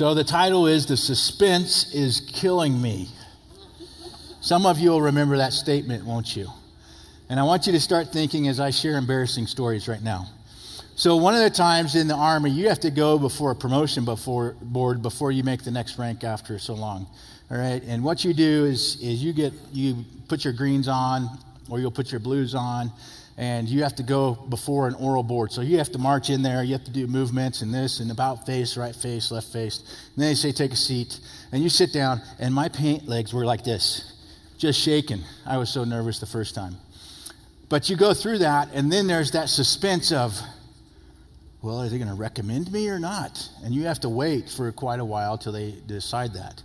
So the title is The Suspense is Killing Me. Some of you will remember that statement, won't you? And I want you to start thinking as I share embarrassing stories right now. So one of the times in the army, you have to go before a promotion before board before you make the next rank after so long. All right, and what you do is is you get you put your greens on, or you'll put your blues on, and you have to go before an oral board. So you have to march in there. You have to do movements and this and about face, right face, left face. And then they say take a seat, and you sit down. And my paint legs were like this, just shaking. I was so nervous the first time. But you go through that, and then there's that suspense of well, are they going to recommend me or not? And you have to wait for quite a while till they decide that.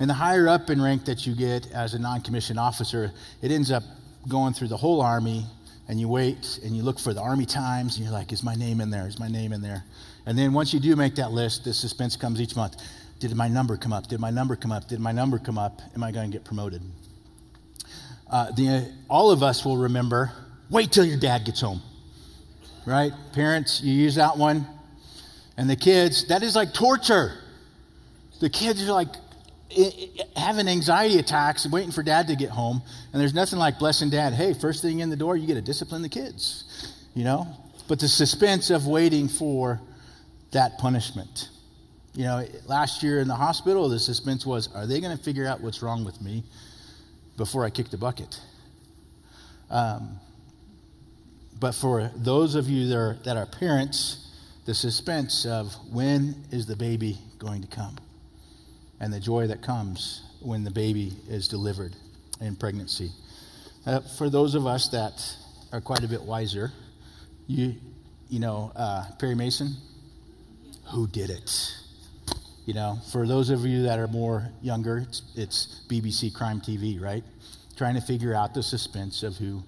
And the higher up in rank that you get as a non commissioned officer, it ends up going through the whole Army, and you wait and you look for the Army Times, and you're like, is my name in there? Is my name in there? And then once you do make that list, the suspense comes each month. Did my number come up? Did my number come up? Did my number come up? Am I going to get promoted? Uh, the, all of us will remember wait till your dad gets home right? Parents, you use that one. And the kids, that is like torture. The kids are like having anxiety attacks, waiting for dad to get home. And there's nothing like blessing dad. Hey, first thing in the door, you get to discipline the kids, you know? But the suspense of waiting for that punishment. You know, last year in the hospital, the suspense was are they going to figure out what's wrong with me before I kick the bucket? Um, but for those of you that are, that are parents, the suspense of when is the baby going to come? And the joy that comes when the baby is delivered in pregnancy. Uh, for those of us that are quite a bit wiser, you, you know, uh, Perry Mason, who did it? You know, for those of you that are more younger, it's, it's BBC Crime TV, right? Trying to figure out the suspense of who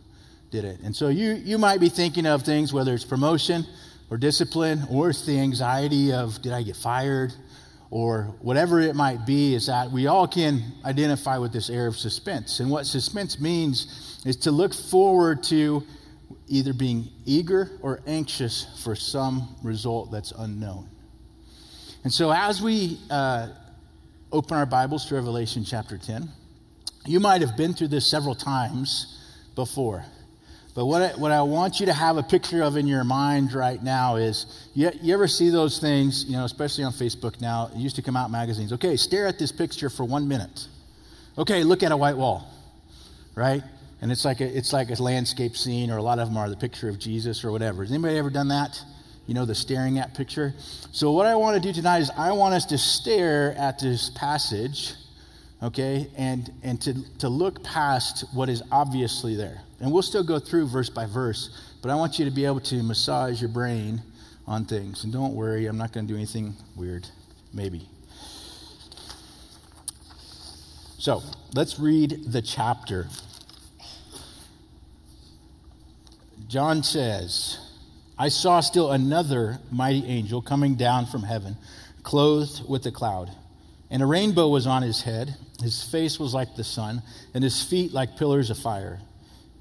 did it. And so you, you might be thinking of things, whether it's promotion or discipline, or it's the anxiety of did I get fired, or whatever it might be, is that we all can identify with this air of suspense. And what suspense means is to look forward to either being eager or anxious for some result that's unknown. And so as we uh, open our Bibles to Revelation chapter 10, you might have been through this several times before. But what I, what I want you to have a picture of in your mind right now is you, you ever see those things, you know, especially on Facebook now, it used to come out magazines. Okay, stare at this picture for one minute. Okay, look at a white wall, right? And it's like a, it's like a landscape scene, or a lot of them are the picture of Jesus or whatever. Has anybody ever done that? You know, the staring at picture? So, what I want to do tonight is I want us to stare at this passage, okay, and, and to, to look past what is obviously there. And we'll still go through verse by verse, but I want you to be able to massage your brain on things. And don't worry, I'm not going to do anything weird. Maybe. So let's read the chapter. John says, I saw still another mighty angel coming down from heaven, clothed with a cloud. And a rainbow was on his head. His face was like the sun, and his feet like pillars of fire.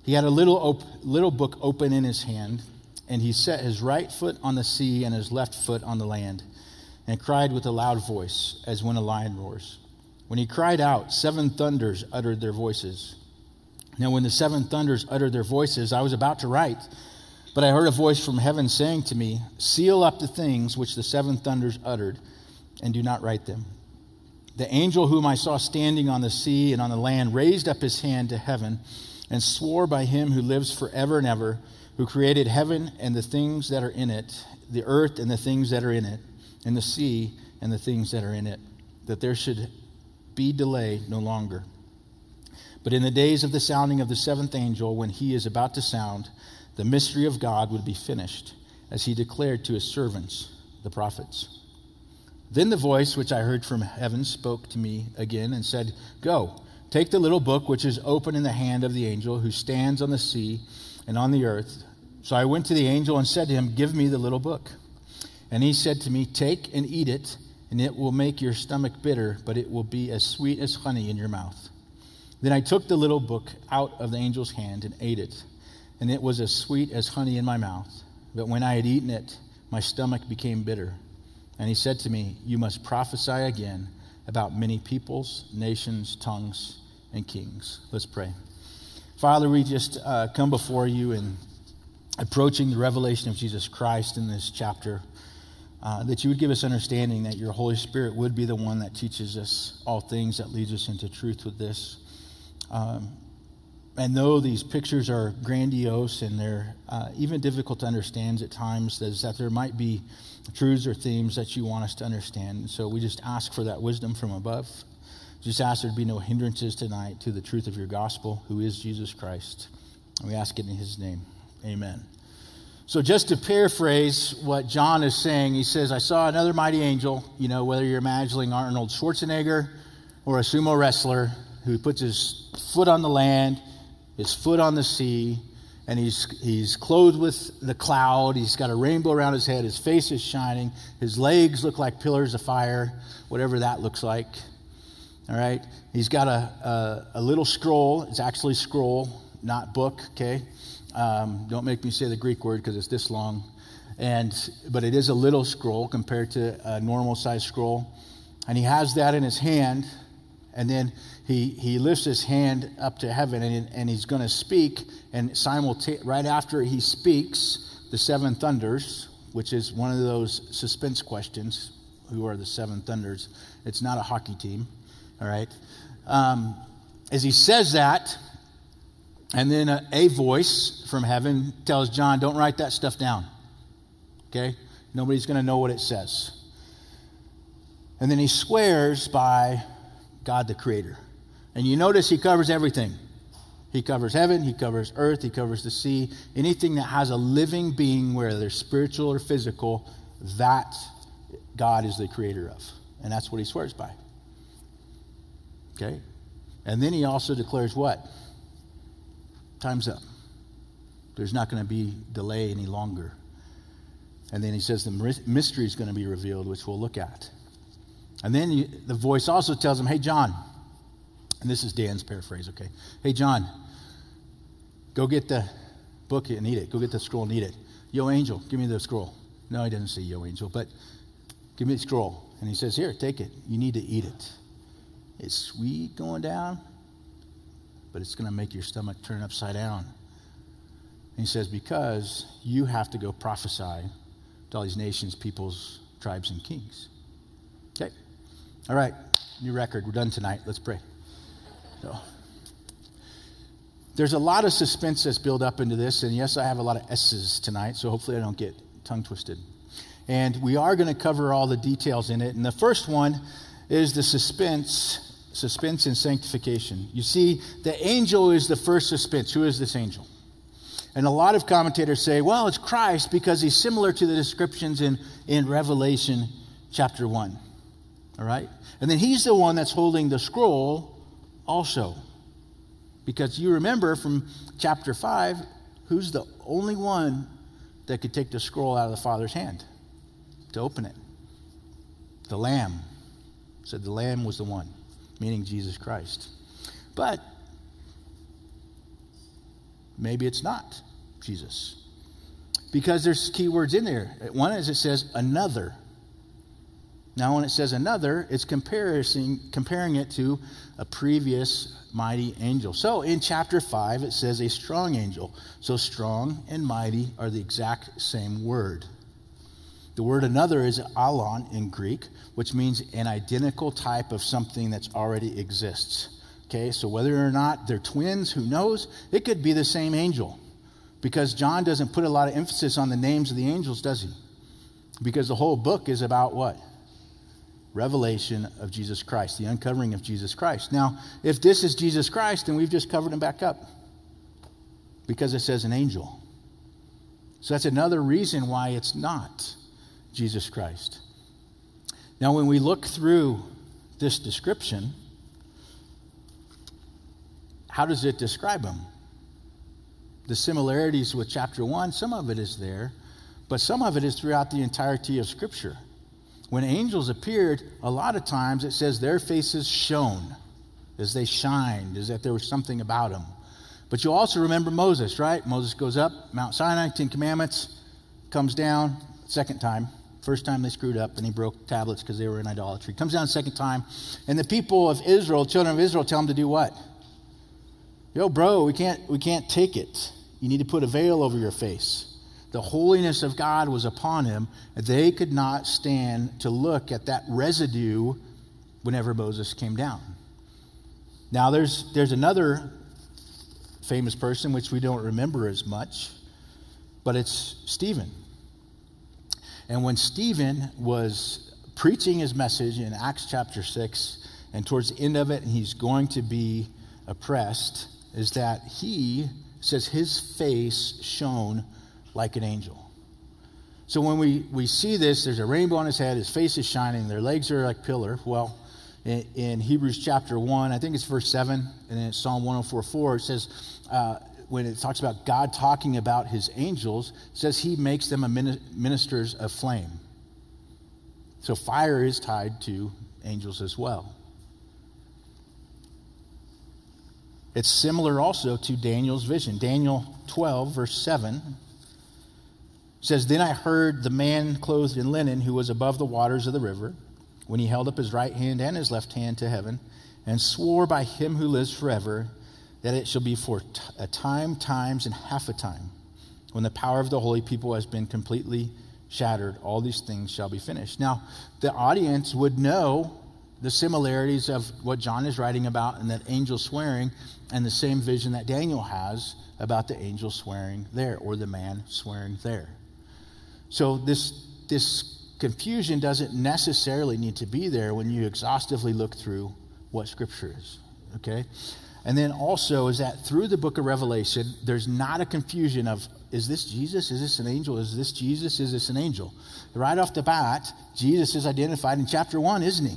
He had a little, op- little book open in his hand, and he set his right foot on the sea and his left foot on the land, and cried with a loud voice, as when a lion roars. When he cried out, seven thunders uttered their voices. Now, when the seven thunders uttered their voices, I was about to write, but I heard a voice from heaven saying to me, Seal up the things which the seven thunders uttered, and do not write them. The angel whom I saw standing on the sea and on the land raised up his hand to heaven and swore by him who lives forever and ever, who created heaven and the things that are in it, the earth and the things that are in it, and the sea and the things that are in it, that there should be delay no longer. But in the days of the sounding of the seventh angel, when he is about to sound, the mystery of God would be finished, as he declared to his servants, the prophets. Then the voice which I heard from heaven spoke to me again and said, Go Take the little book which is open in the hand of the angel who stands on the sea and on the earth. So I went to the angel and said to him, Give me the little book. And he said to me, Take and eat it, and it will make your stomach bitter, but it will be as sweet as honey in your mouth. Then I took the little book out of the angel's hand and ate it, and it was as sweet as honey in my mouth. But when I had eaten it, my stomach became bitter. And he said to me, You must prophesy again about many peoples, nations, tongues, and kings. Let's pray. Father, we just uh, come before you and approaching the revelation of Jesus Christ in this chapter. Uh, that you would give us understanding that your Holy Spirit would be the one that teaches us all things, that leads us into truth with this. Um, and though these pictures are grandiose and they're uh, even difficult to understand at times, is that there might be truths or themes that you want us to understand. And so we just ask for that wisdom from above. Just ask there be no hindrances tonight to the truth of your gospel, who is Jesus Christ. And we ask it in his name. Amen. So, just to paraphrase what John is saying, he says, I saw another mighty angel, you know, whether you're imagining Arnold Schwarzenegger or a sumo wrestler who puts his foot on the land, his foot on the sea, and he's, he's clothed with the cloud. He's got a rainbow around his head. His face is shining. His legs look like pillars of fire, whatever that looks like. All right? He's got a, a, a little scroll. It's actually scroll, not book, okay? Um, don't make me say the Greek word because it's this long. And, but it is a little scroll compared to a normal size scroll. And he has that in his hand. And then he, he lifts his hand up to heaven and, and he's going to speak. And simultaneously, right after he speaks, the seven thunders, which is one of those suspense questions who are the seven thunders? It's not a hockey team, all right? Um, as he says that, and then a, a voice from heaven tells John, don't write that stuff down, okay? Nobody's going to know what it says. And then he swears by God the Creator. And you notice he covers everything. He covers heaven, he covers earth, he covers the sea. Anything that has a living being, whether spiritual or physical, that God is the creator of. And that's what he swears by. Okay? And then he also declares what? Time's up. There's not going to be delay any longer. And then he says the mystery is going to be revealed, which we'll look at. And then you, the voice also tells him, Hey, John, and this is Dan's paraphrase, okay? Hey, John, go get the book and eat it. Go get the scroll and eat it. Yo, angel, give me the scroll. No, he didn't say yo, angel, but give me the scroll. And he says, Here, take it. You need to eat it. It's sweet going down, but it's going to make your stomach turn upside down. And he says, Because you have to go prophesy to all these nations, peoples, tribes, and kings. All right. New record. We're done tonight. Let's pray. So, there's a lot of suspense that's built up into this, and yes, I have a lot of S's tonight, so hopefully I don't get tongue twisted. And we are going to cover all the details in it. And the first one is the suspense, suspense and sanctification. You see, the angel is the first suspense. Who is this angel? And a lot of commentators say, well, it's Christ because he's similar to the descriptions in, in Revelation chapter 1. All right? And then he's the one that's holding the scroll also. Because you remember from chapter 5, who's the only one that could take the scroll out of the Father's hand to open it? The Lamb. Said the Lamb was the one, meaning Jesus Christ. But maybe it's not Jesus. Because there's key words in there. One is it says another. Now, when it says another, it's comparing, comparing it to a previous mighty angel. So in chapter 5, it says a strong angel. So strong and mighty are the exact same word. The word another is alon in Greek, which means an identical type of something that's already exists. Okay, so whether or not they're twins, who knows? It could be the same angel. Because John doesn't put a lot of emphasis on the names of the angels, does he? Because the whole book is about what? Revelation of Jesus Christ, the uncovering of Jesus Christ. Now, if this is Jesus Christ, then we've just covered him back up because it says an angel. So that's another reason why it's not Jesus Christ. Now, when we look through this description, how does it describe him? The similarities with chapter 1, some of it is there, but some of it is throughout the entirety of Scripture. When angels appeared, a lot of times it says their faces shone as they shined, as if there was something about them. But you also remember Moses, right? Moses goes up, Mount Sinai, Ten Commandments, comes down, second time, First time they screwed up, and he broke tablets because they were in idolatry. Comes down second time, and the people of Israel, children of Israel, tell him to do what? Yo, bro, we can't, we can't take it. You need to put a veil over your face. The holiness of God was upon him. They could not stand to look at that residue whenever Moses came down. Now, there's, there's another famous person which we don't remember as much, but it's Stephen. And when Stephen was preaching his message in Acts chapter 6, and towards the end of it, he's going to be oppressed, is that he says his face shone like an angel. So when we, we see this, there's a rainbow on his head, his face is shining, their legs are like pillar. Well, in, in Hebrews chapter 1, I think it's verse 7, and then Psalm 104 4, it says, uh, when it talks about God talking about his angels, says he makes them a ministers of flame. So fire is tied to angels as well. It's similar also to Daniel's vision. Daniel 12, verse 7 says, Then I heard the man clothed in linen who was above the waters of the river, when he held up his right hand and his left hand to heaven, and swore by him who lives forever that it shall be for a time, times, and half a time. When the power of the holy people has been completely shattered, all these things shall be finished. Now, the audience would know the similarities of what John is writing about and that angel swearing, and the same vision that Daniel has about the angel swearing there or the man swearing there. So, this, this confusion doesn't necessarily need to be there when you exhaustively look through what Scripture is. Okay? And then also is that through the book of Revelation, there's not a confusion of is this Jesus? Is this an angel? Is this Jesus? Is this an angel? Right off the bat, Jesus is identified in chapter 1, isn't he?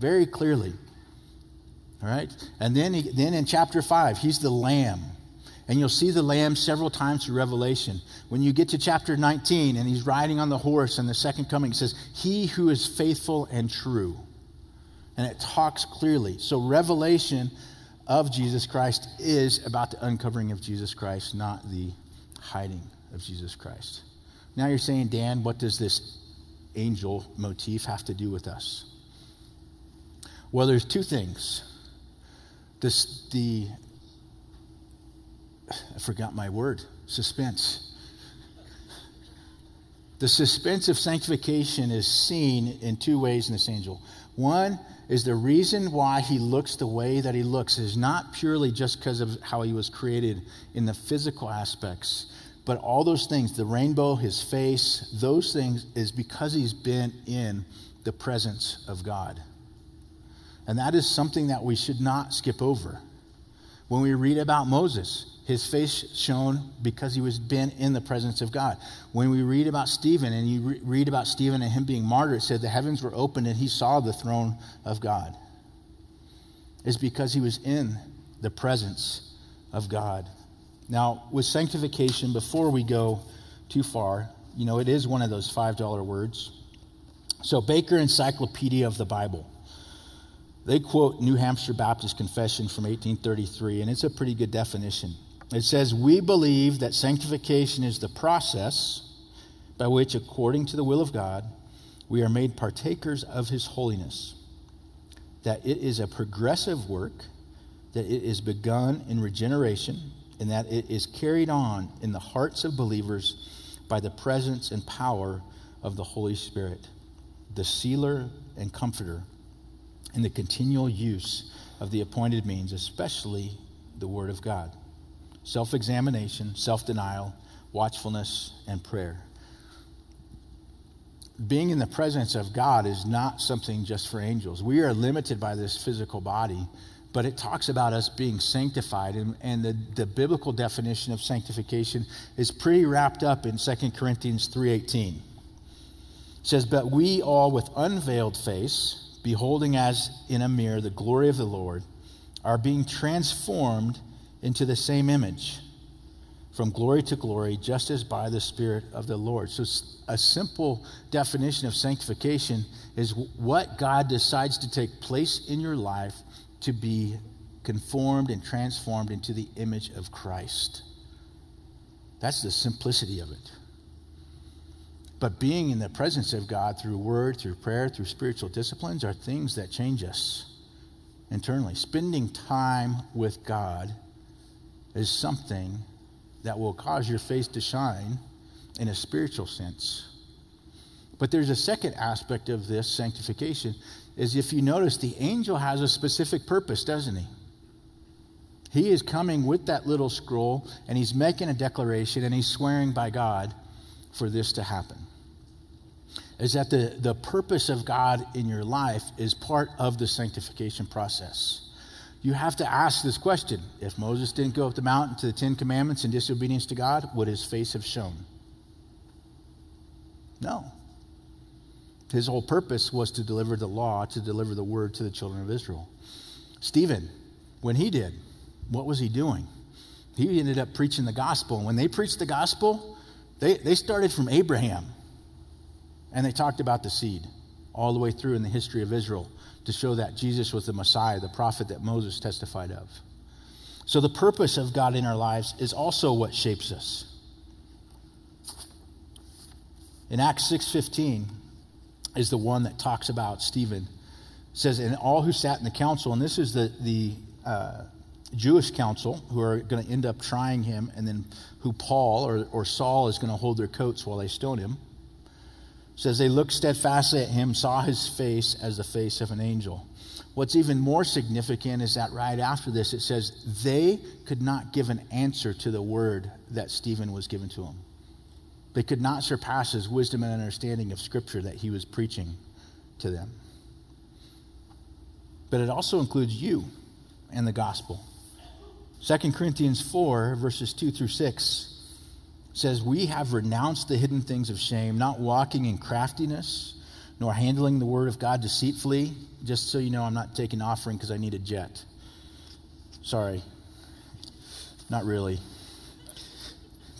Very clearly. All right? And then, he, then in chapter 5, he's the lamb. And you'll see the lamb several times through Revelation. When you get to chapter 19 and he's riding on the horse and the second coming, it says, He who is faithful and true. And it talks clearly. So, Revelation of Jesus Christ is about the uncovering of Jesus Christ, not the hiding of Jesus Christ. Now you're saying, Dan, what does this angel motif have to do with us? Well, there's two things. This, the, I forgot my word, suspense. The suspense of sanctification is seen in two ways in this angel. One is the reason why he looks the way that he looks is not purely just because of how he was created in the physical aspects, but all those things the rainbow, his face, those things is because he's been in the presence of God. And that is something that we should not skip over. When we read about Moses, his face shone because he was been in the presence of God. When we read about Stephen and you re- read about Stephen and him being martyred, it said the heavens were opened and he saw the throne of God. It's because he was in the presence of God. Now, with sanctification, before we go too far, you know, it is one of those $5 words. So, Baker Encyclopedia of the Bible. They quote New Hampshire Baptist Confession from 1833, and it's a pretty good definition. It says, We believe that sanctification is the process by which, according to the will of God, we are made partakers of his holiness. That it is a progressive work, that it is begun in regeneration, and that it is carried on in the hearts of believers by the presence and power of the Holy Spirit, the sealer and comforter, and the continual use of the appointed means, especially the Word of God self examination, self denial, watchfulness, and prayer. Being in the presence of God is not something just for angels. We are limited by this physical body, but it talks about us being sanctified. And, and the, the biblical definition of sanctification is pretty wrapped up in 2 Corinthians 3.18. It says, But we all with unveiled face, beholding as in a mirror the glory of the Lord, are being transformed into the same image from glory to glory, just as by the Spirit of the Lord. So, a simple definition of sanctification is what God decides to take place in your life to be conformed and transformed into the image of Christ. That's the simplicity of it. But being in the presence of God through word, through prayer, through spiritual disciplines are things that change us internally. Spending time with God is something that will cause your face to shine in a spiritual sense. But there's a second aspect of this sanctification is if you notice the angel has a specific purpose, doesn't he? He is coming with that little scroll and he's making a declaration and he's swearing by God for this to happen. Is that the, the purpose of God in your life is part of the sanctification process. You have to ask this question if Moses didn't go up the mountain to the Ten Commandments in disobedience to God, would his face have shone? No. His whole purpose was to deliver the law, to deliver the word to the children of Israel. Stephen, when he did, what was he doing? He ended up preaching the gospel. And when they preached the gospel, they, they started from Abraham and they talked about the seed all the way through in the history of Israel to show that Jesus was the Messiah, the prophet that Moses testified of. So the purpose of God in our lives is also what shapes us. In Acts 6:15 is the one that talks about Stephen. It says, and all who sat in the council, and this is the, the uh, Jewish council who are going to end up trying him, and then who Paul or, or Saul is going to hold their coats while they stone him. Says they looked steadfastly at him, saw his face as the face of an angel. What's even more significant is that right after this, it says they could not give an answer to the word that Stephen was given to them. They could not surpass his wisdom and understanding of Scripture that he was preaching to them. But it also includes you and the gospel. 2 Corinthians 4, verses 2 through 6 says, We have renounced the hidden things of shame, not walking in craftiness, nor handling the word of God deceitfully. Just so you know, I'm not taking offering because I need a jet. Sorry. Not really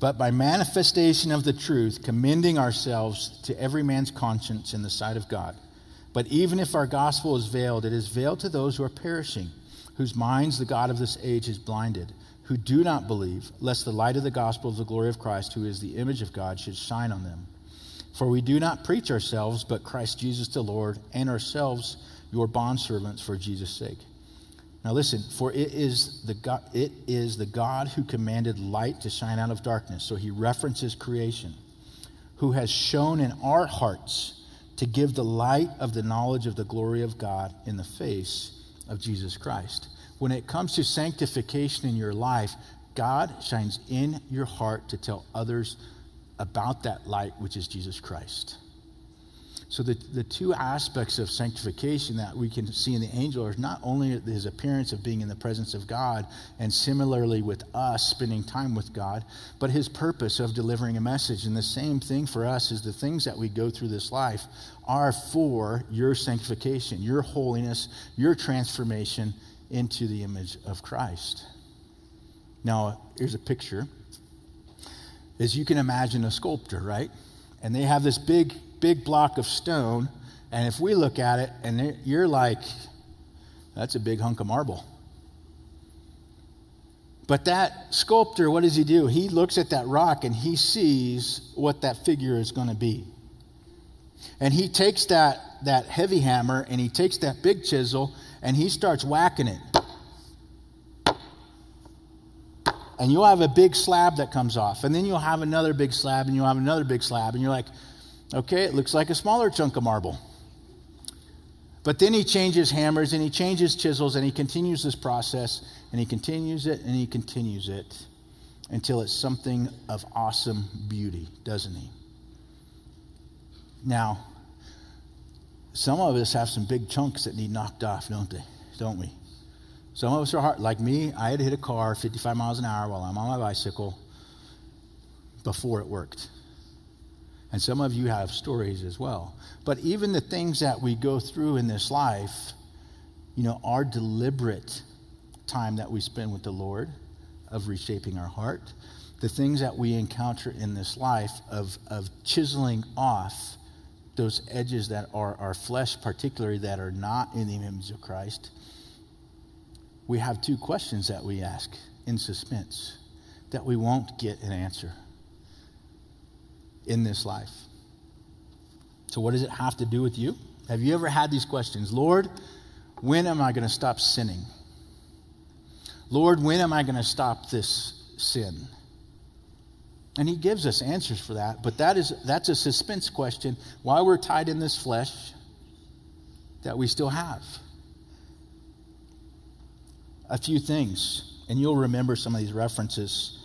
but by manifestation of the truth, commending ourselves to every man's conscience in the sight of God. But even if our gospel is veiled, it is veiled to those who are perishing, whose minds the God of this age has blinded, who do not believe, lest the light of the gospel of the glory of Christ, who is the image of God, should shine on them. For we do not preach ourselves, but Christ Jesus the Lord, and ourselves your bondservants for Jesus' sake. Now listen, for it is the God, it is the God who commanded light to shine out of darkness. So he references creation, who has shown in our hearts to give the light of the knowledge of the glory of God in the face of Jesus Christ. When it comes to sanctification in your life, God shines in your heart to tell others about that light, which is Jesus Christ. So, the, the two aspects of sanctification that we can see in the angel are not only his appearance of being in the presence of God, and similarly with us spending time with God, but his purpose of delivering a message. And the same thing for us is the things that we go through this life are for your sanctification, your holiness, your transformation into the image of Christ. Now, here's a picture. As you can imagine a sculptor, right? And they have this big big block of stone, and if we look at it and you're like, that's a big hunk of marble. But that sculptor, what does he do? He looks at that rock and he sees what that figure is going to be. And he takes that, that heavy hammer and he takes that big chisel and he starts whacking it. And you'll have a big slab that comes off. And then you'll have another big slab and you'll have another big slab. And you're like, Okay, it looks like a smaller chunk of marble. But then he changes hammers and he changes chisels and he continues this process and he continues it and he continues it until it's something of awesome beauty, doesn't he? Now, some of us have some big chunks that need knocked off, don't they? Don't we? Some of us are hard. Like me, I had hit a car 55 miles an hour while I'm on my bicycle before it worked. And some of you have stories as well. But even the things that we go through in this life, you know, our deliberate time that we spend with the Lord of reshaping our heart, the things that we encounter in this life of, of chiseling off those edges that are our flesh, particularly that are not in the image of Christ, we have two questions that we ask in suspense that we won't get an answer in this life. So, what does it have to do with you? Have you ever had these questions? Lord, when am I going to stop sinning? Lord, when am I going to stop this sin? And he gives us answers for that, but that is that's a suspense question why we're tied in this flesh that we still have. A few things, and you'll remember some of these references.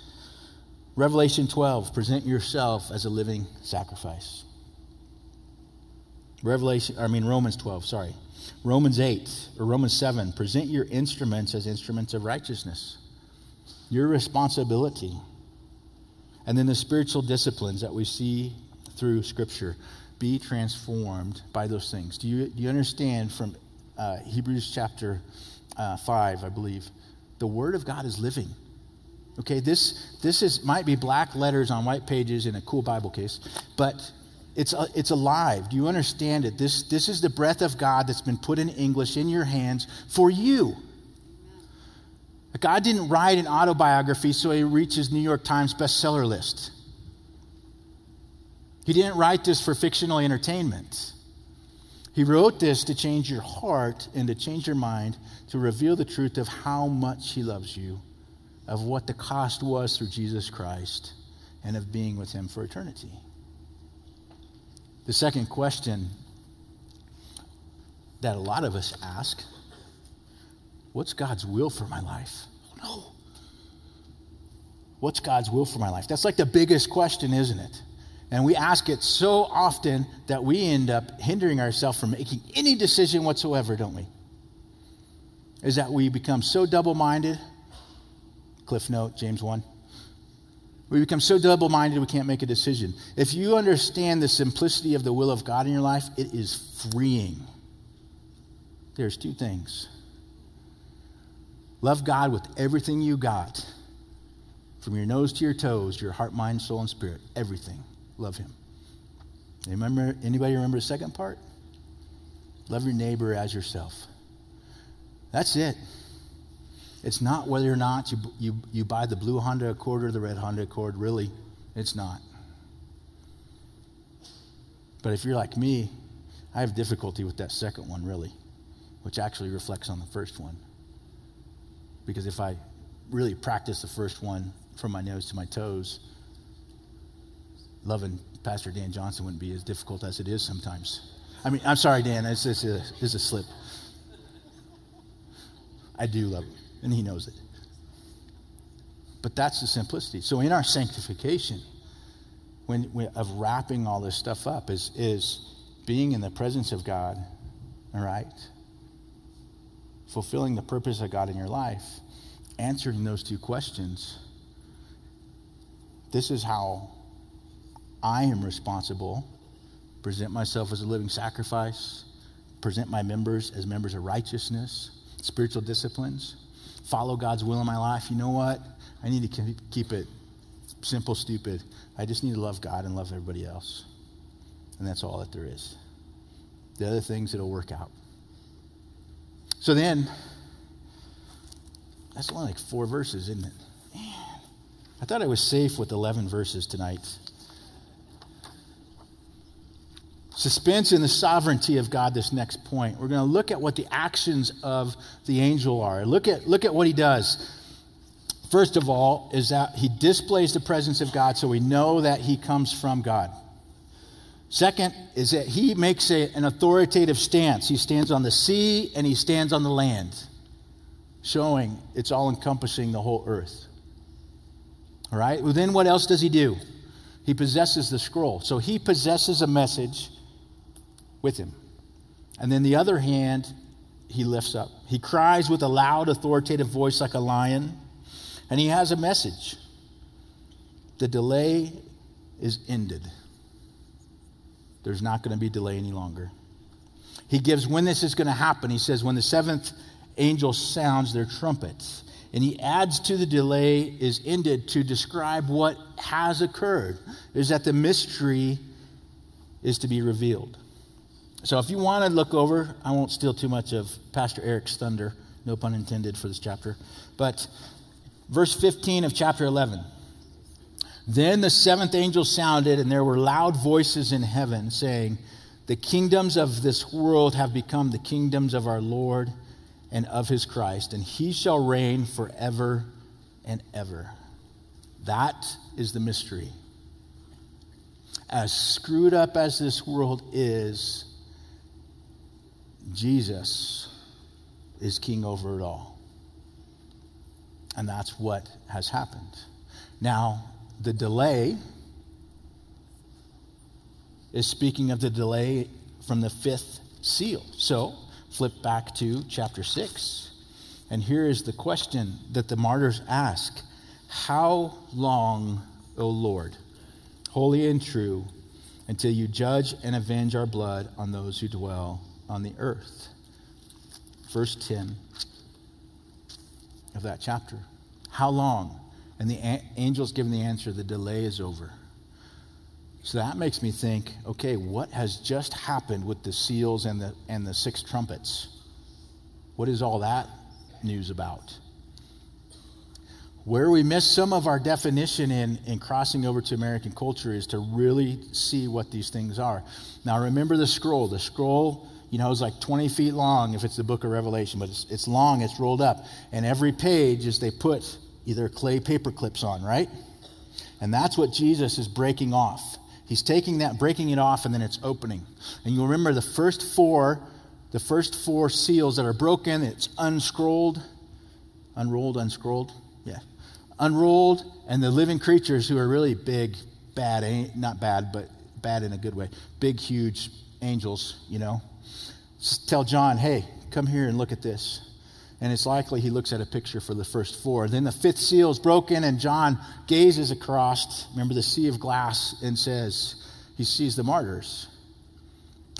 Revelation 12, present yourself as a living sacrifice. Revelation, I mean Romans 12, sorry. Romans 8 or Romans 7, present your instruments as instruments of righteousness. Your responsibility. And then the spiritual disciplines that we see through Scripture. Be transformed by those things. Do you, do you understand from uh, Hebrews chapter uh, 5, I believe? The Word of God is living. Okay, this, this is, might be black letters on white pages in a cool Bible case, but it's, uh, it's alive. Do you understand it? This, this is the breath of God that's been put in English in your hands for you. God didn't write an autobiography so he reaches New York Times bestseller list. He didn't write this for fictional entertainment. He wrote this to change your heart and to change your mind, to reveal the truth of how much he loves you, of what the cost was through Jesus Christ, and of being with him for eternity. The second question that a lot of us ask what's God's will for my life? Oh, no. What's God's will for my life? That's like the biggest question, isn't it? And we ask it so often that we end up hindering ourselves from making any decision whatsoever, don't we? Is that we become so double minded. Cliff note, James 1. We become so double minded we can't make a decision. If you understand the simplicity of the will of God in your life, it is freeing. There's two things Love God with everything you got, from your nose to your toes, your heart, mind, soul, and spirit. Everything. Love Him. Remember, anybody remember the second part? Love your neighbor as yourself. That's it. It's not whether or not you, you, you buy the blue Honda Accord or the red Honda Accord. Really, it's not. But if you're like me, I have difficulty with that second one, really, which actually reflects on the first one. Because if I really practice the first one from my nose to my toes, loving Pastor Dan Johnson wouldn't be as difficult as it is sometimes. I mean, I'm sorry, Dan, it's, it's, a, it's a slip. I do love him, and he knows it. But that's the simplicity. So in our sanctification, when, when, of wrapping all this stuff up, is, is being in the presence of God, all right? Fulfilling the purpose of God in your life, answering those two questions, this is how I am responsible. Present myself as a living sacrifice, present my members as members of righteousness, spiritual disciplines, follow God's will in my life. You know what? I need to keep it simple, stupid. I just need to love God and love everybody else. And that's all that there is. The other things, it'll work out. So then, that's only like four verses, isn't it? Man, I thought I was safe with 11 verses tonight. Suspense in the sovereignty of God, this next point. We're going to look at what the actions of the angel are. Look at, look at what he does. First of all, is that he displays the presence of God so we know that he comes from God. Second is that he makes a, an authoritative stance. He stands on the sea and he stands on the land, showing it's all encompassing the whole earth. All right? Well, then what else does he do? He possesses the scroll. So he possesses a message with him. And then the other hand, he lifts up. He cries with a loud, authoritative voice like a lion, and he has a message. The delay is ended. There's not going to be delay any longer. He gives when this is going to happen. He says, when the seventh angel sounds their trumpets. And he adds to the delay is ended to describe what has occurred, is that the mystery is to be revealed. So if you want to look over, I won't steal too much of Pastor Eric's thunder, no pun intended for this chapter. But verse 15 of chapter 11. Then the seventh angel sounded, and there were loud voices in heaven saying, The kingdoms of this world have become the kingdoms of our Lord and of his Christ, and he shall reign forever and ever. That is the mystery. As screwed up as this world is, Jesus is king over it all. And that's what has happened. Now, the delay is speaking of the delay from the fifth seal. So, flip back to chapter 6. And here is the question that the martyrs ask How long, O Lord, holy and true, until you judge and avenge our blood on those who dwell on the earth? Verse 10 of that chapter. How long? And the angel's given the answer the delay is over. So that makes me think okay, what has just happened with the seals and the, and the six trumpets? What is all that news about? Where we miss some of our definition in, in crossing over to American culture is to really see what these things are. Now, remember the scroll. The scroll, you know, is like 20 feet long if it's the book of Revelation, but it's, it's long, it's rolled up. And every page is they put either clay paper clips on, right? And that's what Jesus is breaking off. He's taking that, breaking it off, and then it's opening. And you remember the first four, the first four seals that are broken, it's unscrolled, unrolled, unscrolled, yeah, unrolled, and the living creatures who are really big, bad, not bad, but bad in a good way, big, huge angels, you know, tell John, hey, come here and look at this and it's likely he looks at a picture for the first four. Then the fifth seal is broken, and John gazes across, remember the sea of glass, and says, he sees the martyrs,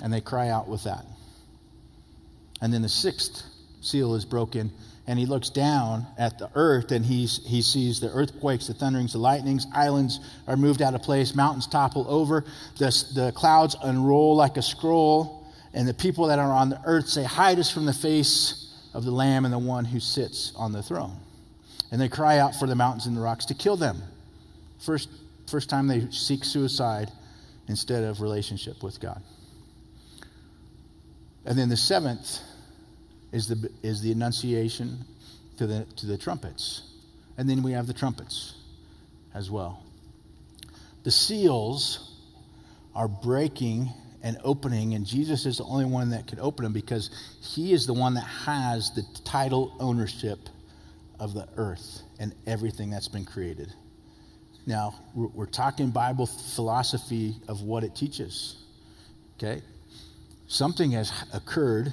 and they cry out with that. And then the sixth seal is broken, and he looks down at the earth, and he's, he sees the earthquakes, the thunderings, the lightnings, islands are moved out of place, mountains topple over, the, the clouds unroll like a scroll, and the people that are on the earth say, Hide us from the face of the Lamb and the one who sits on the throne. And they cry out for the mountains and the rocks to kill them. First, first time they seek suicide instead of relationship with God. And then the seventh is the, is the annunciation to the, to the trumpets. And then we have the trumpets as well. The seals are breaking and opening, and Jesus is the only one that can open them because he is the one that has the title ownership of the earth and everything that's been created. Now, we're, talking Bible philosophy of what it teaches. Okay? Something has occurred,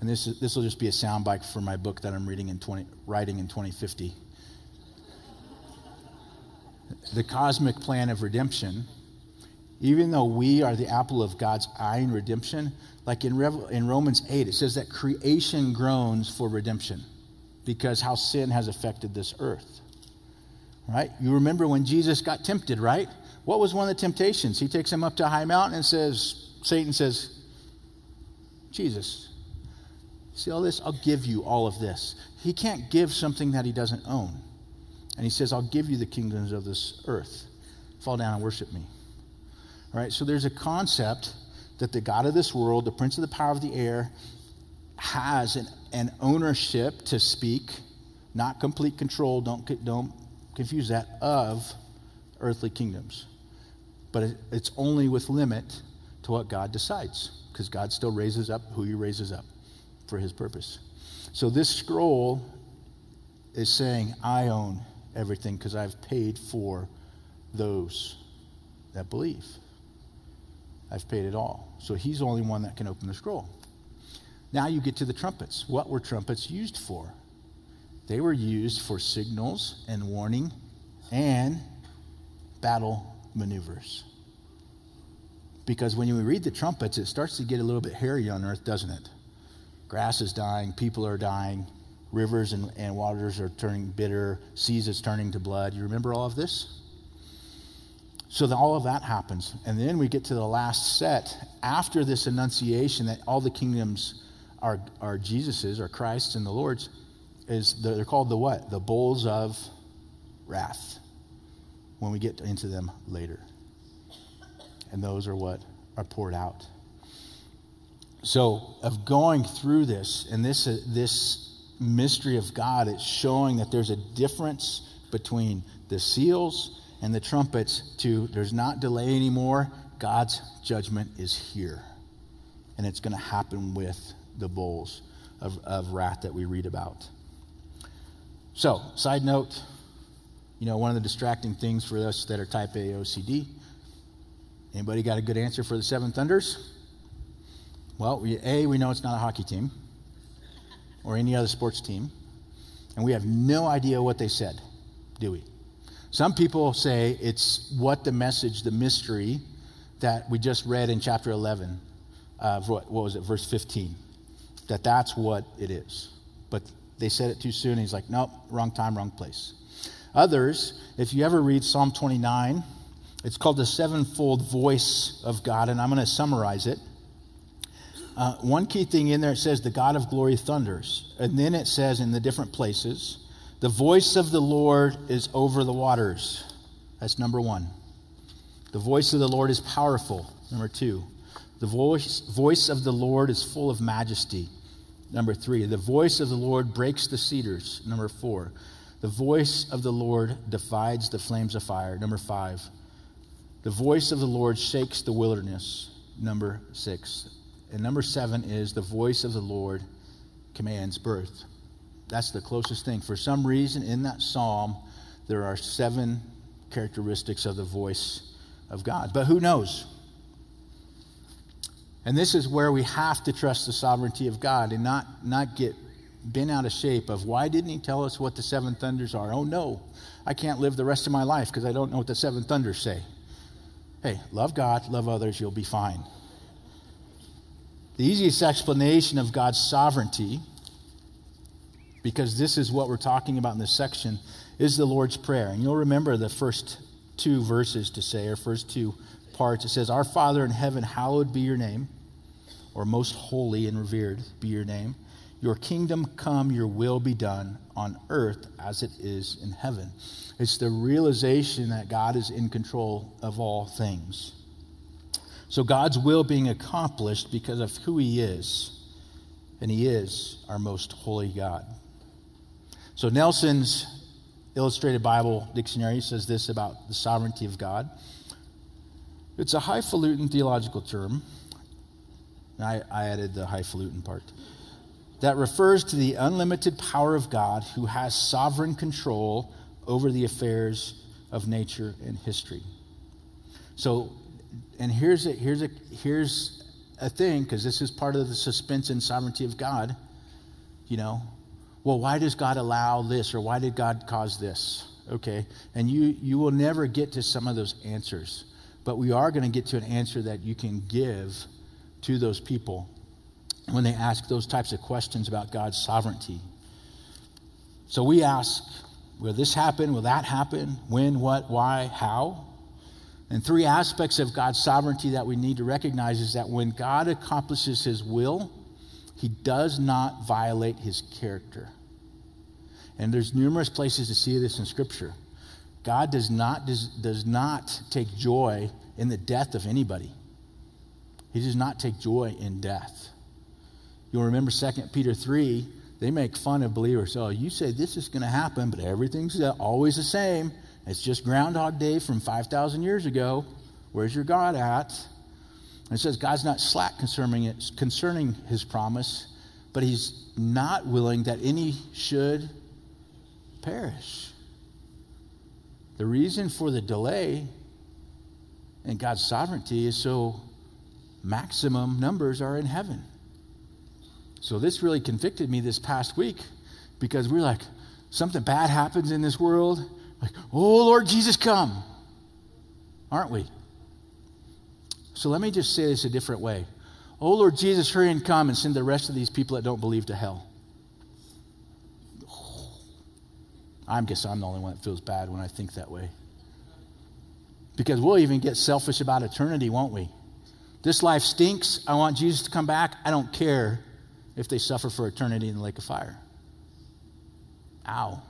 and this, is, this will just be a soundbite for my book that I'm reading in 20, writing in 2050. the cosmic plan of redemption even though we are the apple of God's eye in redemption, like in, Revel- in Romans 8, it says that creation groans for redemption because how sin has affected this earth. Right? You remember when Jesus got tempted, right? What was one of the temptations? He takes him up to a high mountain and says, Satan says, Jesus, see all this? I'll give you all of this. He can't give something that he doesn't own. And he says, I'll give you the kingdoms of this earth. Fall down and worship me. Right? So there's a concept that the God of this world, the prince of the power of the air, has an, an ownership to speak, not complete control, don't, don't confuse that, of earthly kingdoms. But it, it's only with limit to what God decides, because God still raises up who he raises up for his purpose. So this scroll is saying, I own everything because I've paid for those that believe. I've paid it all. So he's the only one that can open the scroll. Now you get to the trumpets. What were trumpets used for? They were used for signals and warning and battle maneuvers. Because when you read the trumpets, it starts to get a little bit hairy on earth, doesn't it? Grass is dying, people are dying, rivers and, and waters are turning bitter, seas is turning to blood. You remember all of this? So all of that happens. And then we get to the last set after this annunciation that all the kingdoms are, are Jesus's or Christ's and the Lord's is the, they're called the what? The bowls of wrath when we get into them later. And those are what are poured out. so, of going through this and this, uh, this mystery of God, it's showing that there's a difference between the seals and the trumpets to there's not delay anymore. God's judgment is here. And it's going to happen with the bowls of, of wrath that we read about. So, side note, you know, one of the distracting things for us that are type A OCD. Anybody got a good answer for the Seven Thunders? Well, we, A, we know it's not a hockey team or any other sports team, and we have no idea what they said, do we? Some people say it's what the message, the mystery that we just read in chapter 11, uh, what, what was it, verse 15, that that's what it is. But they said it too soon. he's like, nope, wrong time, wrong place. Others, if you ever read Psalm 29, it's called the sevenfold voice of God, and I'm going to summarize it. Uh, one key thing in there it says the God of glory thunders, and then it says in the different places, the voice of the Lord is over the waters. That's number one. The voice of the Lord is powerful. Number two. The voice, voice of the Lord is full of majesty. Number three. The voice of the Lord breaks the cedars. Number four. The voice of the Lord divides the flames of fire. Number five. The voice of the Lord shakes the wilderness. Number six. And number seven is the voice of the Lord commands birth. That's the closest thing. For some reason, in that psalm, there are seven characteristics of the voice of God. But who knows? And this is where we have to trust the sovereignty of God and not, not get bent out of shape of why didn't he tell us what the seven thunders are? Oh no, I can't live the rest of my life because I don't know what the seven thunders say. Hey, love God, love others, you'll be fine. The easiest explanation of God's sovereignty, because this is what we're talking about in this section, is the Lord's Prayer. And you'll remember the first two verses to say, or first two parts. It says, Our Father in heaven, hallowed be your name, or most holy and revered be your name. Your kingdom come, your will be done on earth as it is in heaven. It's the realization that God is in control of all things. So God's will being accomplished because of who He is, and He is our most holy God. So Nelson's Illustrated Bible Dictionary says this about the sovereignty of God. It's a highfalutin theological term. I, I added the highfalutin part that refers to the unlimited power of God who has sovereign control over the affairs of nature and history. So, and here's a, here's a, here's a thing, because this is part of the suspense and sovereignty of God. You know, well, why does God allow this or why did God cause this? Okay, and you, you will never get to some of those answers, but we are going to get to an answer that you can give to those people when they ask those types of questions about God's sovereignty. So we ask, will this happen? Will that happen? When, what, why, how? And three aspects of God's sovereignty that we need to recognize is that when God accomplishes his will, he does not violate his character. And there's numerous places to see this in Scripture. God does not, does, does not take joy in the death of anybody. He does not take joy in death. You'll remember 2 Peter 3, they make fun of believers. Oh, you say this is going to happen, but everything's always the same. It's just Groundhog Day from 5,000 years ago. Where's your God at? And it says God's not slack concerning, it, concerning his promise, but he's not willing that any should perish. The reason for the delay in God's sovereignty is so maximum numbers are in heaven. So this really convicted me this past week because we're like, something bad happens in this world. Like, oh, Lord Jesus, come. Aren't we? So let me just say this a different way. Oh, Lord Jesus, hurry and come and send the rest of these people that don't believe to hell. I guess I'm the only one that feels bad when I think that way. Because we'll even get selfish about eternity, won't we? This life stinks. I want Jesus to come back. I don't care if they suffer for eternity in the lake of fire. Ow.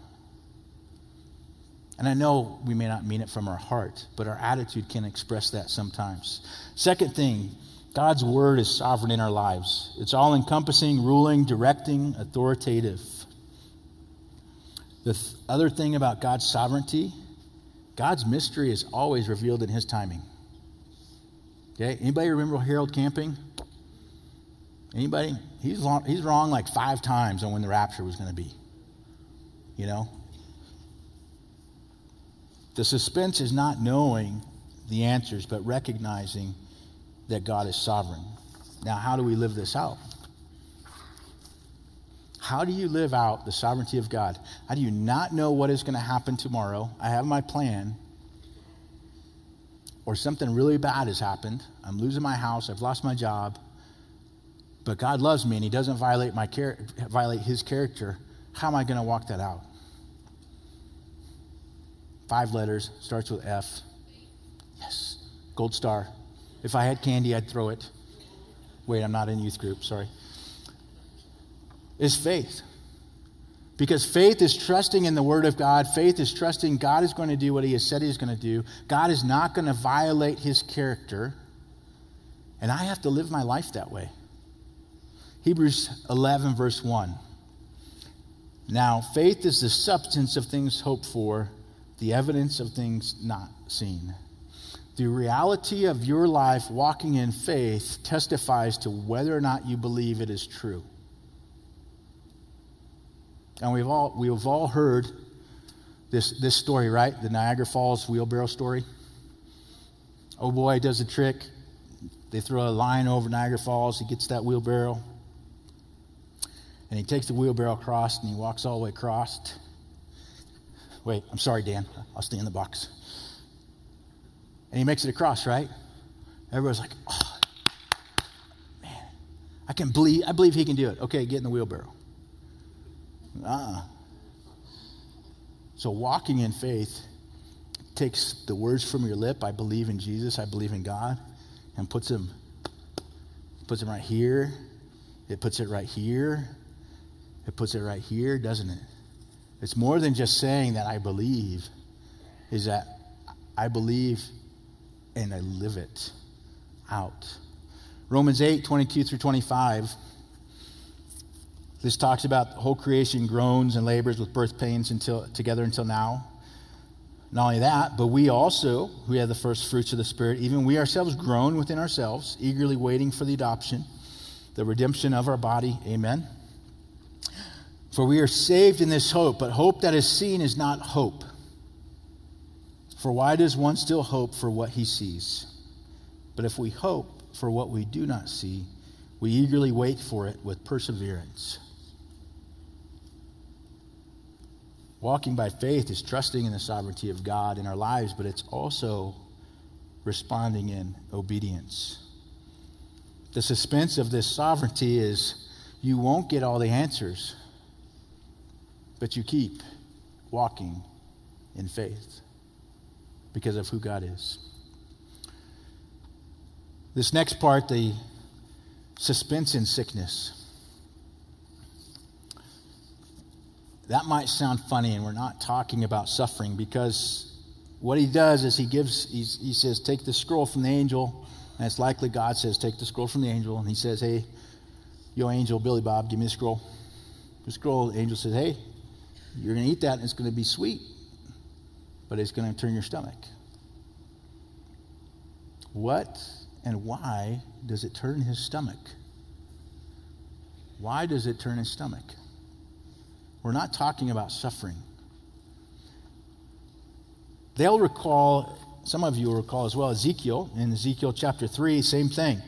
And I know we may not mean it from our heart, but our attitude can express that sometimes. Second thing God's word is sovereign in our lives. It's all encompassing, ruling, directing, authoritative. The th- other thing about God's sovereignty, God's mystery is always revealed in his timing. Okay? Anybody remember Harold Camping? Anybody? He's, long, he's wrong like five times on when the rapture was going to be. You know? The suspense is not knowing the answers, but recognizing that God is sovereign. Now, how do we live this out? How do you live out the sovereignty of God? How do you not know what is going to happen tomorrow? I have my plan. Or something really bad has happened. I'm losing my house. I've lost my job. But God loves me and He doesn't violate, my char- violate His character. How am I going to walk that out? Five letters, starts with F. Yes, gold star. If I had candy, I'd throw it. Wait, I'm not in youth group, sorry is faith. Because faith is trusting in the Word of God. Faith is trusting God is going to do what He has said He's going to do. God is not going to violate His character. And I have to live my life that way. Hebrews 11, verse 1. Now, faith is the substance of things hoped for, the evidence of things not seen. The reality of your life walking in faith testifies to whether or not you believe it is true. And we've all, we've all heard this, this story, right? The Niagara Falls wheelbarrow story. Oh boy does a trick. They throw a line over Niagara Falls. He gets that wheelbarrow. And he takes the wheelbarrow across and he walks all the way across. Wait, I'm sorry, Dan. I'll stay in the box. And he makes it across, right? Everybody's like, oh, man, I can believe, I believe he can do it. Okay, get in the wheelbarrow. Uh-uh. So walking in faith takes the words from your lip, I believe in Jesus, I believe in God, and puts them puts them right here. It puts it right here. It puts it right here, doesn't it? It's more than just saying that I believe, is that I believe and I live it out. Romans 8, 22 through 25 this talks about the whole creation groans and labors with birth pains until, together until now. Not only that, but we also, who have the first fruits of the Spirit, even we ourselves groan within ourselves, eagerly waiting for the adoption, the redemption of our body. Amen. For we are saved in this hope, but hope that is seen is not hope. For why does one still hope for what he sees? But if we hope for what we do not see, we eagerly wait for it with perseverance. Walking by faith is trusting in the sovereignty of God in our lives, but it's also responding in obedience. The suspense of this sovereignty is you won't get all the answers, but you keep walking in faith because of who God is. This next part, the suspense in sickness. That might sound funny, and we're not talking about suffering because what he does is he gives, he says, Take the scroll from the angel. And it's likely God says, Take the scroll from the angel. And he says, Hey, yo, angel, Billy Bob, give me the scroll. The scroll, the angel says, Hey, you're going to eat that, and it's going to be sweet, but it's going to turn your stomach. What and why does it turn his stomach? Why does it turn his stomach? We're not talking about suffering. They'll recall, some of you will recall as well, Ezekiel, in Ezekiel chapter 3, same thing.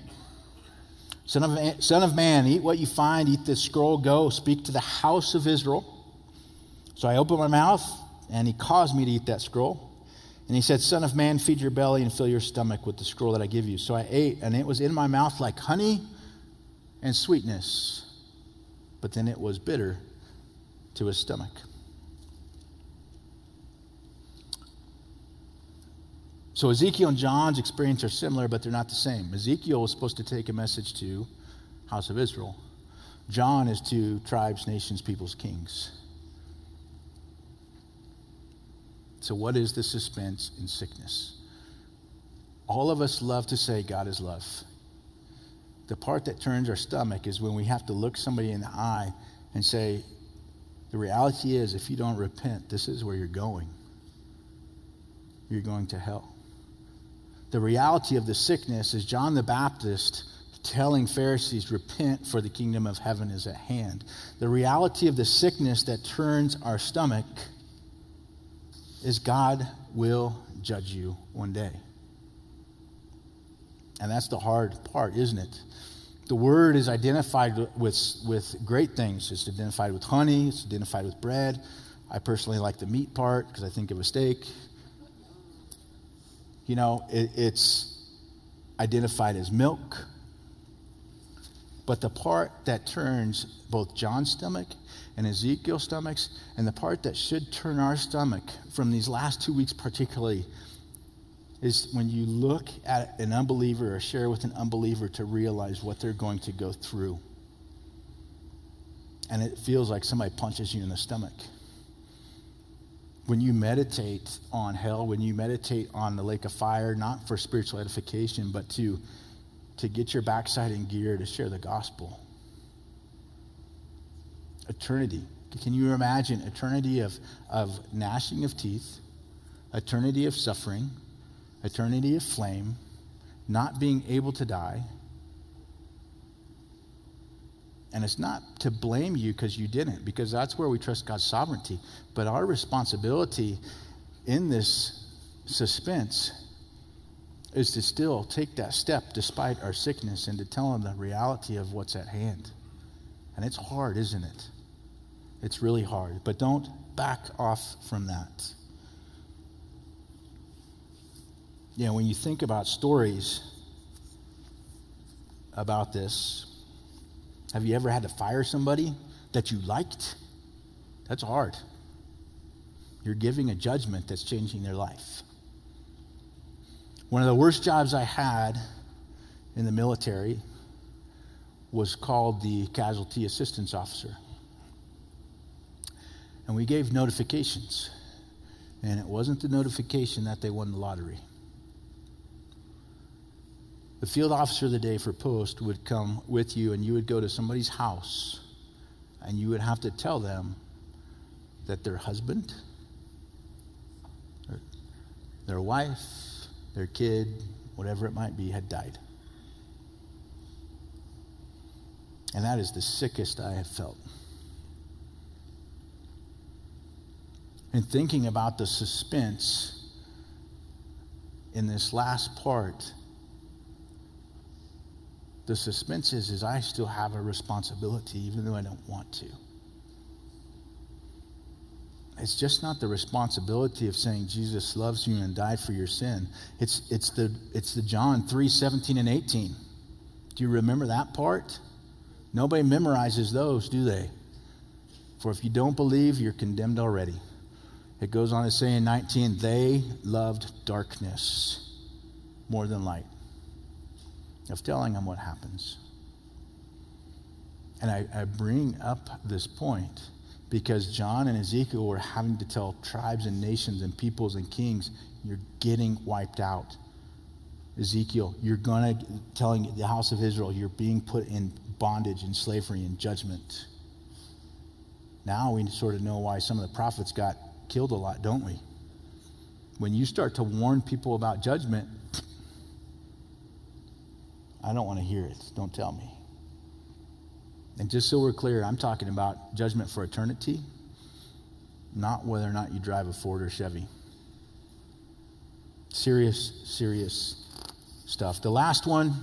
Son of, son of man, eat what you find, eat this scroll, go, speak to the house of Israel. So I opened my mouth, and he caused me to eat that scroll. And he said, Son of man, feed your belly and fill your stomach with the scroll that I give you. So I ate, and it was in my mouth like honey and sweetness. But then it was bitter to his stomach. So Ezekiel and John's experience are similar, but they're not the same. Ezekiel was supposed to take a message to house of Israel. John is to tribes, nations, peoples, kings. So what is the suspense in sickness? All of us love to say God is love. the part that turns our stomach is when we have to look somebody in the eye and say, the reality is, if you don't repent, this is where you're going. You're going to hell. The reality of the sickness is John the Baptist telling Pharisees, repent, for the kingdom of heaven is at hand. The reality of the sickness that turns our stomach is God will judge you one day. And that's the hard part, isn't it? The word is identified with, with great things. It's identified with honey, it's identified with bread. I personally like the meat part because I think of a steak. You know, it, it's identified as milk. But the part that turns both John's stomach and Ezekiel's stomachs, and the part that should turn our stomach from these last two weeks, particularly, is when you look at an unbeliever or share with an unbeliever to realize what they're going to go through. And it feels like somebody punches you in the stomach. When you meditate on hell, when you meditate on the lake of fire, not for spiritual edification, but to, to get your backside in gear to share the gospel. Eternity. Can you imagine eternity of, of gnashing of teeth, eternity of suffering? Eternity of flame, not being able to die. And it's not to blame you because you didn't, because that's where we trust God's sovereignty. But our responsibility in this suspense is to still take that step despite our sickness and to tell them the reality of what's at hand. And it's hard, isn't it? It's really hard. But don't back off from that. You know, when you think about stories about this, have you ever had to fire somebody that you liked? That's hard. You're giving a judgment that's changing their life. One of the worst jobs I had in the military was called the Casualty Assistance Officer. And we gave notifications. And it wasn't the notification that they won the lottery the field officer of the day for post would come with you and you would go to somebody's house and you would have to tell them that their husband, their, wife, their kid, whatever it might be, had died. And that is the sickest I have felt. And thinking about the suspense in this last part the suspense is, is I still have a responsibility, even though I don't want to. It's just not the responsibility of saying Jesus loves you and died for your sin. It's, it's, the, it's the John 3 17 and 18. Do you remember that part? Nobody memorizes those, do they? For if you don't believe, you're condemned already. It goes on to say in 19, they loved darkness more than light of telling them what happens. And I, I bring up this point because John and Ezekiel were having to tell tribes and nations and peoples and kings, you're getting wiped out. Ezekiel, you're going to telling the house of Israel, you're being put in bondage and slavery and judgment. Now we sort of know why some of the prophets got killed a lot, don't we? When you start to warn people about judgment, I don't want to hear it. Don't tell me. And just so we're clear, I'm talking about judgment for eternity, not whether or not you drive a Ford or Chevy. Serious, serious stuff. The last one,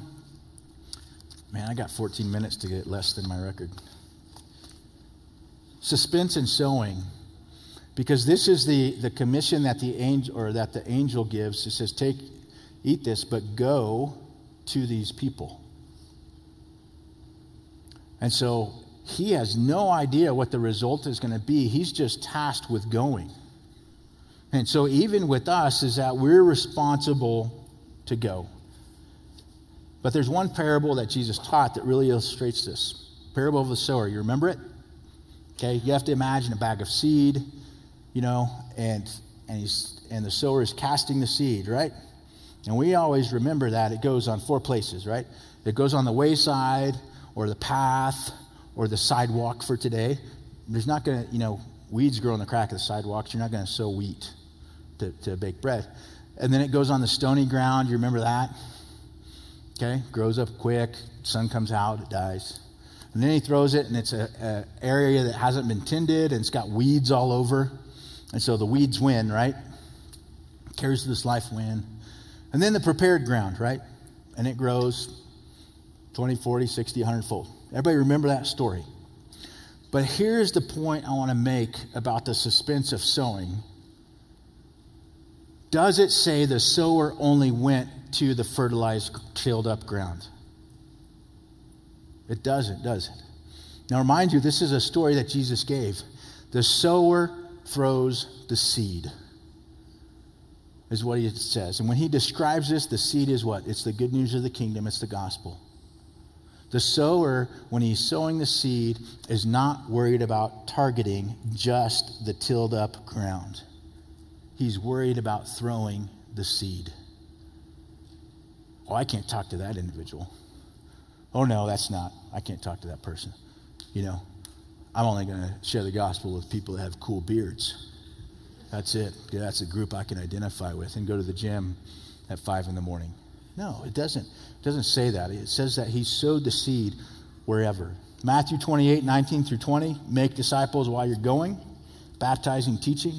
man, I got 14 minutes to get less than my record. Suspense and sowing. Because this is the, the commission that the angel or that the angel gives. It says, Take, eat this, but go to these people. And so he has no idea what the result is going to be. He's just tasked with going. And so, even with us, is that we're responsible to go. But there's one parable that Jesus taught that really illustrates this parable of the sower. You remember it? Okay, you have to imagine a bag of seed, you know, and, and, he's, and the sower is casting the seed, right? And we always remember that it goes on four places, right? It goes on the wayside or the path or the sidewalk for today. There's not going to, you know, weeds grow in the crack of the sidewalks. You're not going to sow wheat to, to bake bread. And then it goes on the stony ground. You remember that? Okay, grows up quick. Sun comes out, it dies. And then he throws it, and it's an area that hasn't been tended, and it's got weeds all over. And so the weeds win, right? Carries this life win. And then the prepared ground, right? And it grows 20, 40, 60, 100 fold. Everybody remember that story. But here's the point I want to make about the suspense of sowing. Does it say the sower only went to the fertilized, tilled up ground? It doesn't, does it? Now, remind you, this is a story that Jesus gave. The sower throws the seed, is what he says. And when he describes this, the seed is what? It's the good news of the kingdom, it's the gospel. The sower, when he's sowing the seed, is not worried about targeting just the tilled up ground. He's worried about throwing the seed. Oh, I can't talk to that individual. Oh, no, that's not. I can't talk to that person. You know, I'm only going to share the gospel with people that have cool beards. That's it. That's a group I can identify with and go to the gym at five in the morning. No, it doesn't. It doesn't say that. It says that he sowed the seed wherever. Matthew 28, 19 through 20, make disciples while you're going, baptizing, teaching.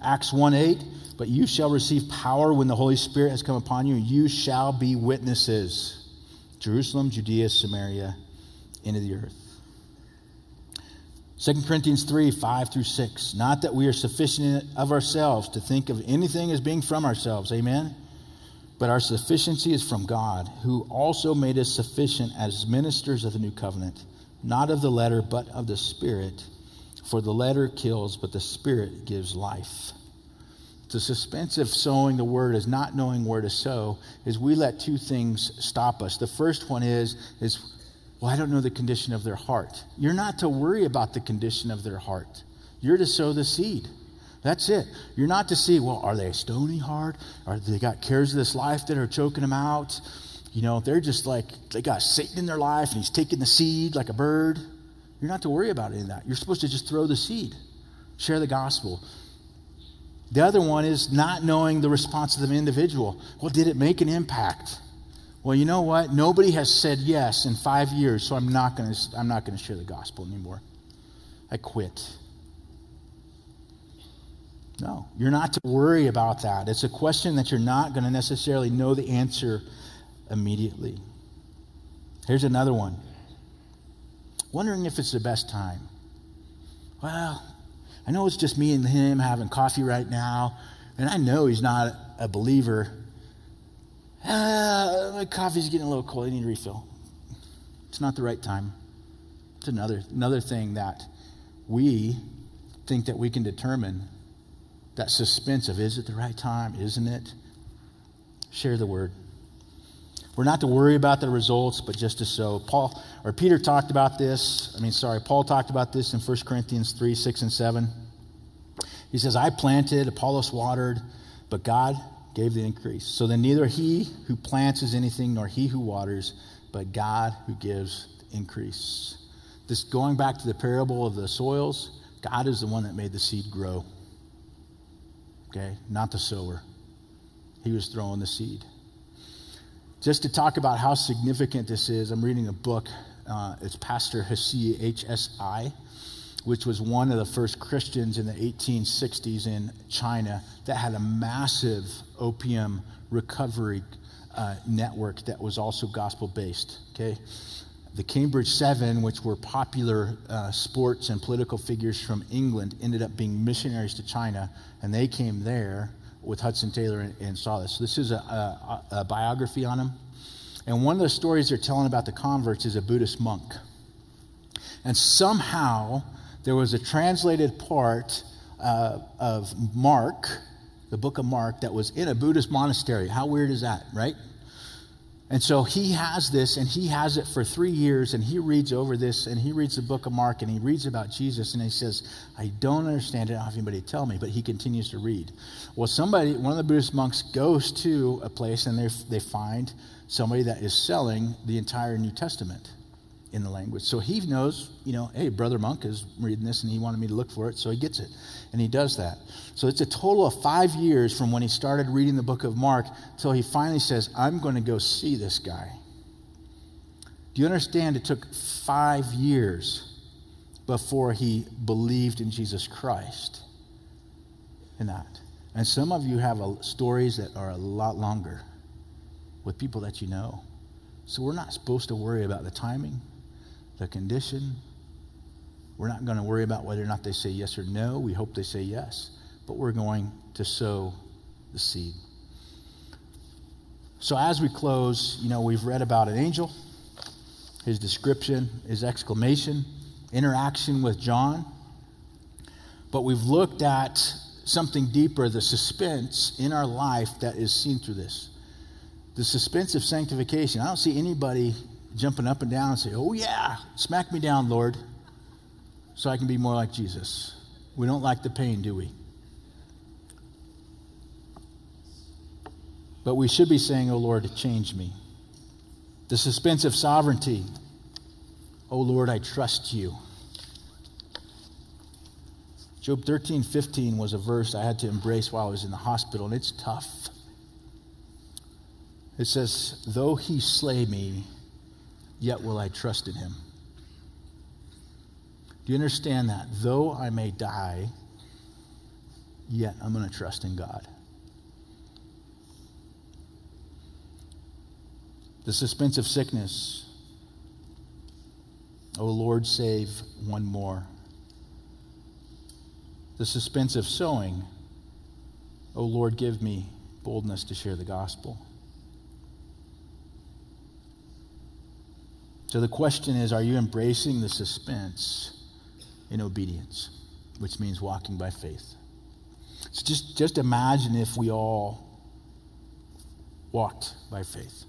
Acts 1 8, but you shall receive power when the Holy Spirit has come upon you, and you shall be witnesses. Jerusalem, Judea, Samaria, into the earth. 2 Corinthians 3 5 through 6. Not that we are sufficient of ourselves to think of anything as being from ourselves. Amen. But our sufficiency is from God, who also made us sufficient as ministers of the new covenant, not of the letter, but of the Spirit. For the letter kills, but the Spirit gives life the suspense of sowing the word is not knowing where to sow is we let two things stop us the first one is is well i don't know the condition of their heart. You're not to worry about the condition of their heart. You're to sow the seed. That's it. You're not to see well are they stony heart? Are they got cares of this life that are choking them out? You know they're just like they got satan in their life and he's taking the seed like a bird. You're not to worry about any of that. You're supposed to just throw the seed share the gospel. The other one is not knowing the response of the individual. Well, did it make an impact? Well, you know what? Nobody has said yes in five years, so I'm not going to I'm not going to share the gospel anymore. I quit. No, you're not to worry about that. It's a question that you're not going to necessarily know the answer immediately. Here's another one. Wondering if it's the best time. Well, I know it's just me and him having coffee right now, and I know he's not a believer. Uh, my coffee's getting a little cold. I need a refill. It's not the right time. It's another, another thing that we think that we can determine that suspense of is it the right time? Isn't it? Share the word. We're not to worry about the results, but just to sow. Paul or Peter talked about this. I mean, sorry, Paul talked about this in 1 Corinthians 3, 6, and 7. He says, I planted, Apollos watered, but God gave the increase. So then neither he who plants is anything, nor he who waters, but God who gives the increase. This going back to the parable of the soils, God is the one that made the seed grow. Okay, not the sower. He was throwing the seed. Just to talk about how significant this is, I'm reading a book. Uh, it's Pastor Hsi, H S I, which was one of the first Christians in the 1860s in China that had a massive opium recovery uh, network that was also gospel based. Okay? The Cambridge Seven, which were popular uh, sports and political figures from England, ended up being missionaries to China, and they came there with Hudson Taylor and, and saw this. So this is a, a, a biography on him. And one of the stories they're telling about the converts is a Buddhist monk. And somehow there was a translated part uh, of Mark, the book of Mark, that was in a Buddhist monastery. How weird is that, right? And so he has this, and he has it for three years, and he reads over this, and he reads the book of Mark, and he reads about Jesus, and he says, I don't understand it. I don't have anybody tell me, but he continues to read. Well, somebody, one of the Buddhist monks goes to a place, and they, they find somebody that is selling the entire New Testament in the language. So he knows, you know, hey, Brother Monk is reading this and he wanted me to look for it, so he gets it. And he does that. So it's a total of five years from when he started reading the book of Mark till he finally says, I'm going to go see this guy. Do you understand it took five years before he believed in Jesus Christ? In that. And some of you have a, stories that are a lot longer with people that you know. So we're not supposed to worry about the timing the condition. We're not going to worry about whether or not they say yes or no. We hope they say yes, but we're going to sow the seed. So as we close, you know, we've read about an angel, his description, his exclamation, interaction with John. But we've looked at something deeper, the suspense in our life that is seen through this. The suspense of sanctification. I don't see anybody jumping up and down and say, Oh, yeah, smack me down, Lord, so I can be more like Jesus. We don't like the pain, do we? But we should be saying, Oh, Lord, change me. The suspense of sovereignty. Oh, Lord, I trust you. Job 13, 15 was a verse I had to embrace while I was in the hospital, and it's tough. It says, Though he slay me, yet will I trust in him. Do you understand that? Though I may die, yet I'm going to trust in God. The suspense of sickness. Oh Lord, save one more. The suspense of sowing. Oh Lord, give me boldness to share the gospel. So the question is are you embracing the suspense in obedience, which means walking by faith? So just, just imagine if we all walked by faith.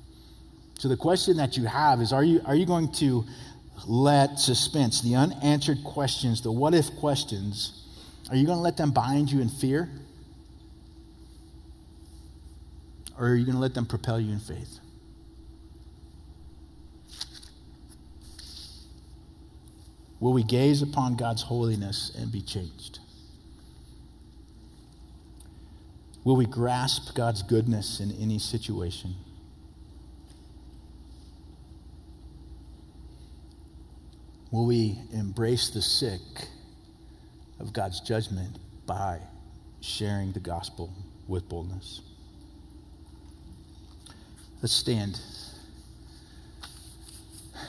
So the question that you have is are you, are you going to let suspense, the unanswered questions, the what if questions, are you going to let them bind you in fear? Or are you going to let them propel you in faith? Will we gaze upon God's holiness and be changed? Will we grasp God's goodness in any situation? Will we embrace the sick of God's judgment by sharing the gospel with boldness? Let's stand.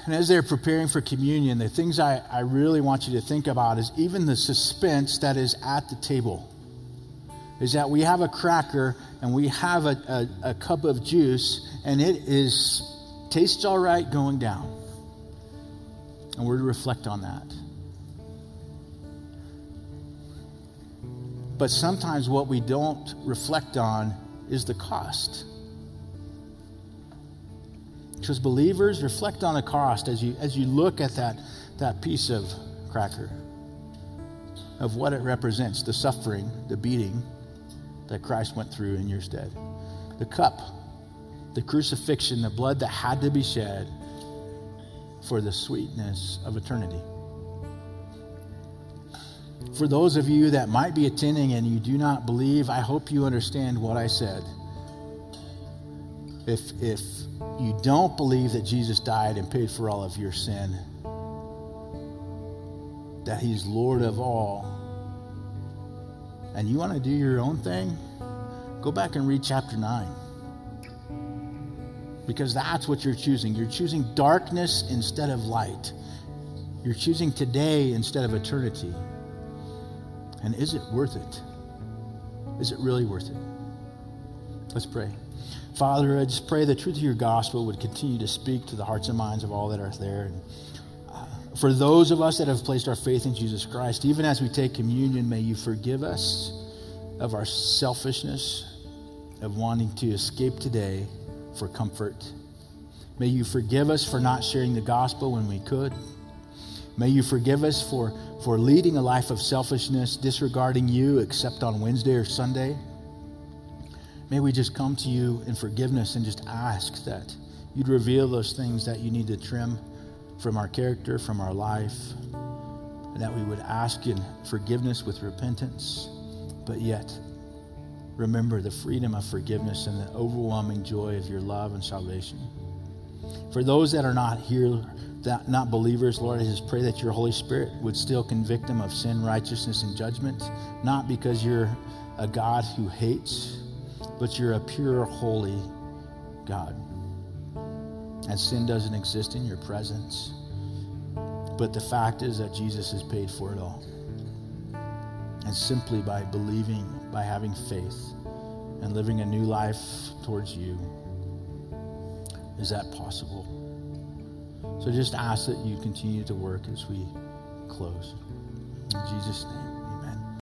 And as they're preparing for communion, the things I, I really want you to think about is even the suspense that is at the table. Is that we have a cracker and we have a, a, a cup of juice, and it is tastes all right going down. And we're to reflect on that. But sometimes what we don't reflect on is the cost. Because believers reflect on the cost as you as you look at that that piece of cracker of what it represents, the suffering, the beating that Christ went through in your stead. The cup, the crucifixion, the blood that had to be shed for the sweetness of eternity. For those of you that might be attending and you do not believe, I hope you understand what I said. If, if you don't believe that Jesus died and paid for all of your sin, that he's Lord of all, and you want to do your own thing, go back and read chapter 9. Because that's what you're choosing. You're choosing darkness instead of light. You're choosing today instead of eternity. And is it worth it? Is it really worth it? Let's pray. Father, I just pray the truth of your gospel would continue to speak to the hearts and minds of all that are there. And, uh, for those of us that have placed our faith in Jesus Christ, even as we take communion, may you forgive us of our selfishness, of wanting to escape today for comfort. May you forgive us for not sharing the gospel when we could. May you forgive us for, for leading a life of selfishness, disregarding you except on Wednesday or Sunday. May we just come to you in forgiveness and just ask that you'd reveal those things that you need to trim from our character, from our life, and that we would ask in forgiveness with repentance, but yet remember the freedom of forgiveness and the overwhelming joy of your love and salvation. For those that are not here, that not believers, Lord, I just pray that your Holy Spirit would still convict them of sin, righteousness, and judgment, not because you're a God who hates, but you're a pure, holy God. And sin doesn't exist in your presence. But the fact is that Jesus has paid for it all. And simply by believing, by having faith, and living a new life towards you, is that possible? So just ask that you continue to work as we close. In Jesus' name.